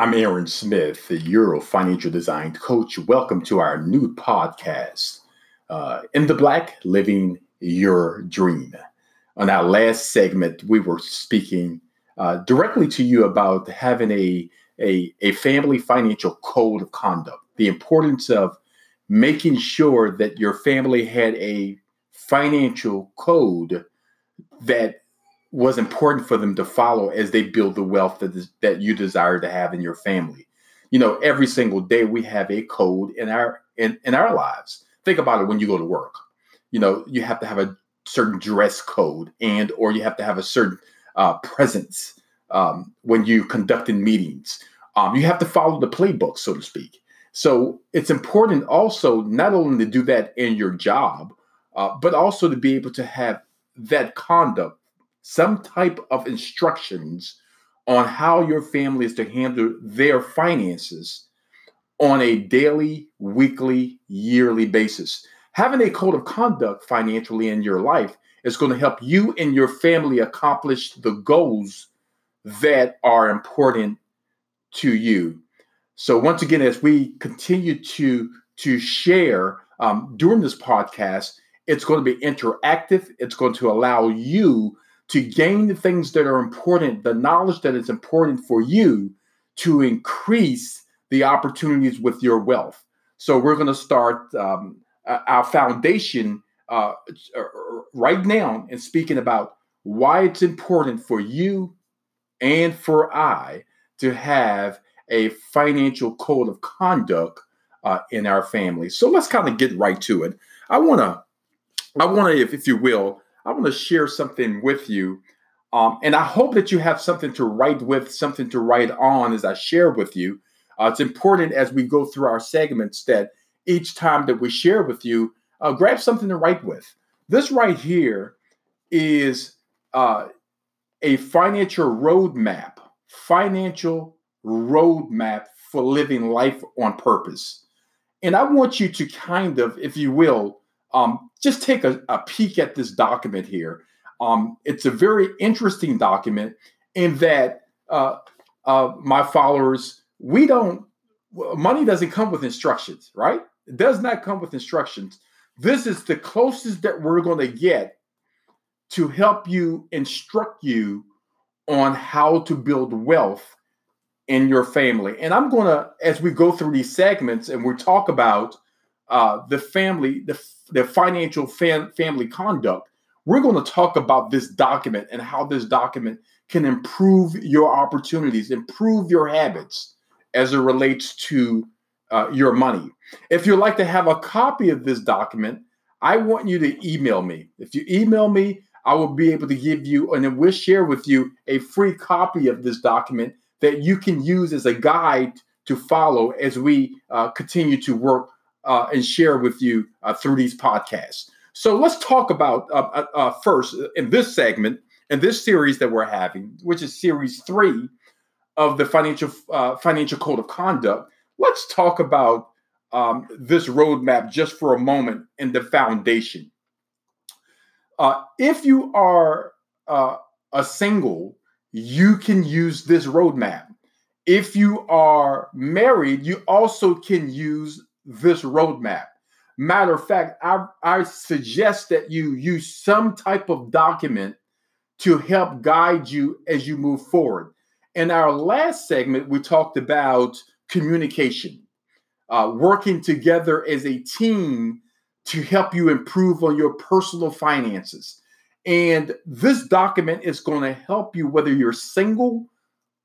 I'm Aaron Smith, the Euro Financial Design Coach. Welcome to our new podcast, uh, In the Black Living Your Dream. On our last segment, we were speaking uh, directly to you about having a, a, a family financial code of conduct, the importance of making sure that your family had a financial code that was important for them to follow as they build the wealth that, is, that you desire to have in your family. You know, every single day we have a code in our in, in our lives. Think about it when you go to work. You know, you have to have a certain dress code and or you have to have a certain uh, presence um, when you conducting meetings. Um, you have to follow the playbook, so to speak. So it's important also not only to do that in your job, uh, but also to be able to have that conduct some type of instructions on how your family is to handle their finances on a daily, weekly, yearly basis. Having a code of conduct financially in your life is going to help you and your family accomplish the goals that are important to you. So once again, as we continue to to share um, during this podcast, it's going to be interactive. It's going to allow you to gain the things that are important, the knowledge that is important for you to increase the opportunities with your wealth. So we're going to start um, our foundation uh, uh, right now and speaking about why it's important for you and for I to have a financial code of conduct uh, in our family. So let's kind of get right to it. I want to, I want to, if, if you will, I want to share something with you. Um, and I hope that you have something to write with, something to write on as I share with you. Uh, it's important as we go through our segments that each time that we share with you, uh, grab something to write with. This right here is uh, a financial roadmap, financial roadmap for living life on purpose. And I want you to kind of, if you will, um, just take a, a, peek at this document here. Um, it's a very interesting document in that uh, uh, my followers, we don't, money doesn't come with instructions, right? It does not come with instructions. This is the closest that we're going to get to help you instruct you on how to build wealth in your family. And I'm going to, as we go through these segments and we talk about uh, the family, the their financial fam- family conduct, we're going to talk about this document and how this document can improve your opportunities, improve your habits as it relates to uh, your money. If you'd like to have a copy of this document, I want you to email me. If you email me, I will be able to give you and we'll share with you a free copy of this document that you can use as a guide to follow as we uh, continue to work uh, and share with you uh, through these podcasts. So let's talk about uh, uh, uh first in this segment, in this series that we're having, which is series three of the financial uh, financial code of conduct. Let's talk about um, this roadmap just for a moment in the foundation. if you are a single, you can use this roadmap. If you are married, you also can use this roadmap. Matter of fact, I, I suggest that you use some type of document to help guide you as you move forward. In our last segment, we talked about communication, uh, working together as a team to help you improve on your personal finances. And this document is going to help you whether you're single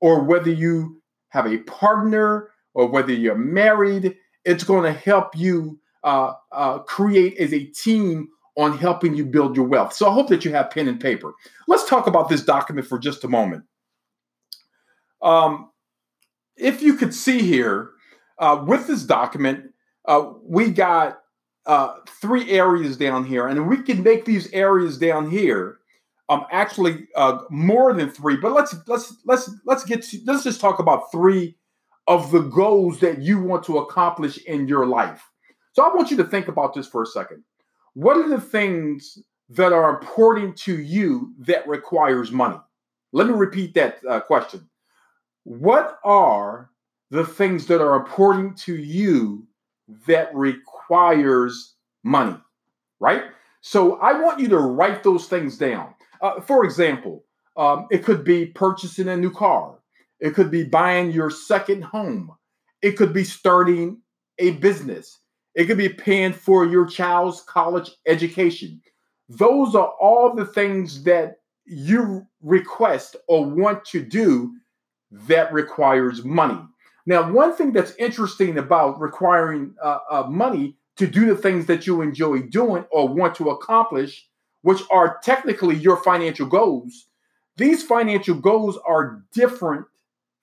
or whether you have a partner or whether you're married it's going to help you uh, uh, create as a team on helping you build your wealth. So I hope that you have pen and paper. Let's talk about this document for just a moment. Um, if you could see here, uh, with this document, uh, we got uh, three areas down here, and we can make these areas down here um, actually uh, more than three. But let's let's let's let's get to, let's just talk about three of the goals that you want to accomplish in your life. So I want you to think about this for a second. What are the things that are important to you that requires money? Let me repeat that uh, question. What are the things that are important to you that requires money, right? So I want you to write those things down. Uh, for example, um, it could be purchasing a new car. It could be buying your second home. It could be starting a business. It could be paying for your child's college education. Those are all the things that you request or want to do that requires money. Now, one thing that's interesting about requiring uh, uh, money to do the things that you enjoy doing or want to accomplish, which are technically your financial goals, these financial goals are different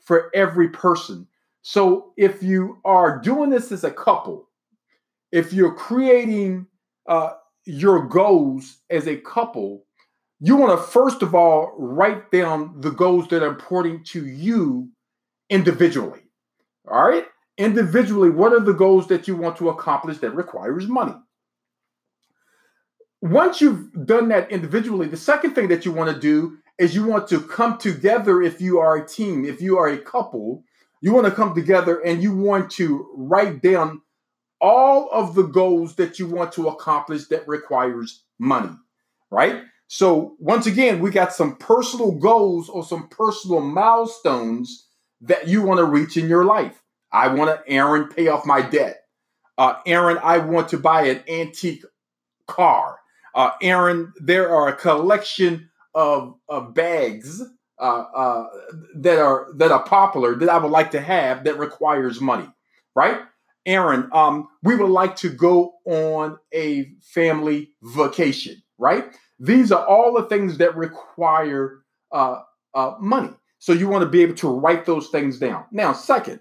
for every person. So if you are doing this as a couple, if you're creating uh, your goals as a couple, you want to first of all write down the goals that are important to you individually. All right? Individually, what are the goals that you want to accomplish that requires money? Once you've done that individually, the second thing that you want to do is you want to come together if you are a team, if you are a couple, you want to come together and you want to write down all of the goals that you want to accomplish that requires money, right? So once again, we got some personal goals or some personal milestones that you want to reach in your life. I want to, Aaron, pay off my debt. Uh, Aaron, I want to buy an antique car. Uh, Aaron, there are a collection of, of bags uh, uh, that are that are popular that I would like to have that requires money, right? Aaron, um, we would like to go on a family vacation, right? These are all the things that require uh, uh, money. So you want to be able to write those things down. Now, second,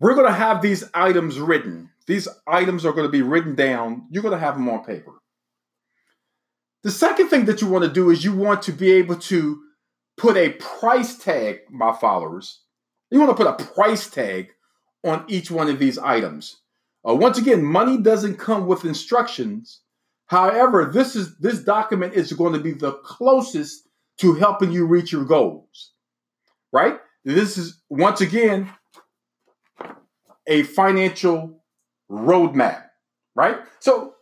we're going to have these items written. These items are going to be written down. You're going to have them on paper. The second thing that you want to do is you want to be able to put a price tag, my followers. You want to put a price tag on each one of these items. Uh, once again, money doesn't come with instructions. However, this is this document is going to be the closest to helping you reach your goals. Right? This is once again a financial roadmap, right? So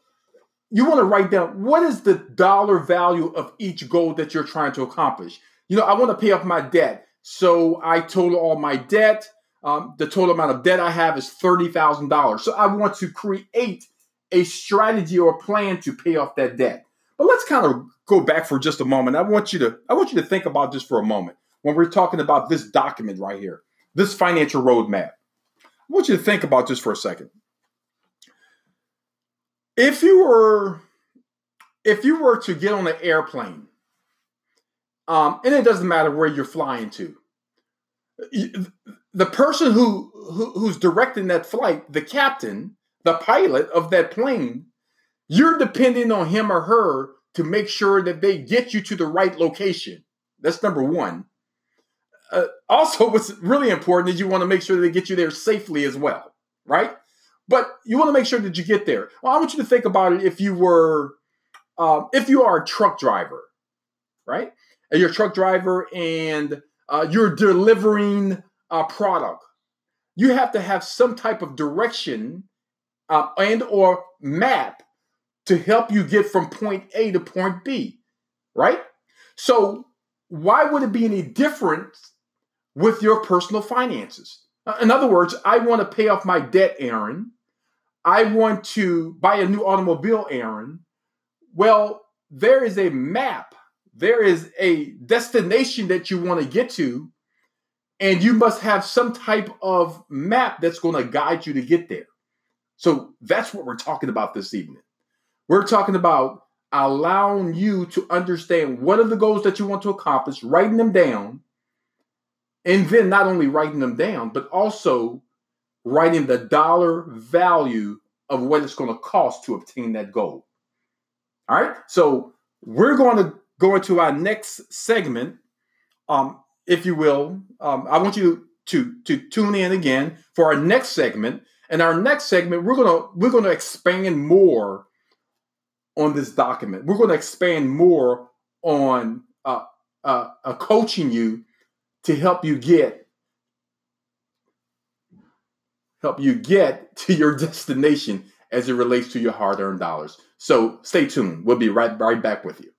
you want to write down what is the dollar value of each goal that you're trying to accomplish. You know, I want to pay off my debt. So I total all my debt. Um, the total amount of debt I have is $30,000. So I want to create a strategy or a plan to pay off that debt. But let's kind of go back for just a moment. I want you to I want you to think about this for a moment when we're talking about this document right here, this financial roadmap. I want you to think about this for a second. If you were if you were to get on an airplane, um, and it doesn't matter where you're flying to, the person who, who who's directing that flight, the captain, the pilot of that plane, you're depending on him or her to make sure that they get you to the right location. That's number one. Uh, also, what's really important is you want to make sure they get you there safely as well, right? But you want to make sure that you get there. Well, I want you to think about it if you were, um, if you are a truck driver, right? And you're a truck driver and uh, you're delivering a product. You have to have some type of direction uh, and or map to help you get from point A to point B, right? So why would it be any different with your personal finances? Uh, in other words, I want to pay off my debt, Aaron. I want to buy a new automobile, Aaron. Well, there is a map, there is a destination that you want to get to, and you must have some type of map that's going to guide you to get there. So that's what we're talking about this evening. We're talking about allowing you to understand what are the goals that you want to accomplish, writing them down, and then not only writing them down, but also writing the dollar value of what it's going to cost to obtain that goal. All right. So we're going to go into our next segment, um, if you will. Um, I want you to to tune in again for our next segment. And our next segment, we're gonna we're gonna expand more on this document. We're to expand more on uh, uh, uh, coaching you to help you get help you get to your destination as it relates to your hard earned dollars. So stay tuned. We'll be right, right back with you.